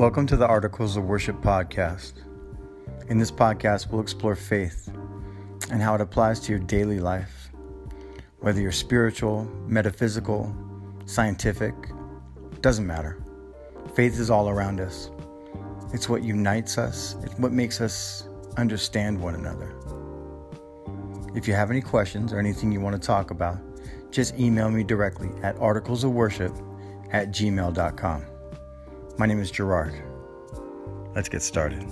Welcome to the Articles of Worship podcast. In this podcast, we'll explore faith and how it applies to your daily life. Whether you're spiritual, metaphysical, scientific, doesn't matter. Faith is all around us. It's what unites us, it's what makes us understand one another. If you have any questions or anything you want to talk about, just email me directly at articlesofworship at gmail.com. My name is Gerard. Let's get started.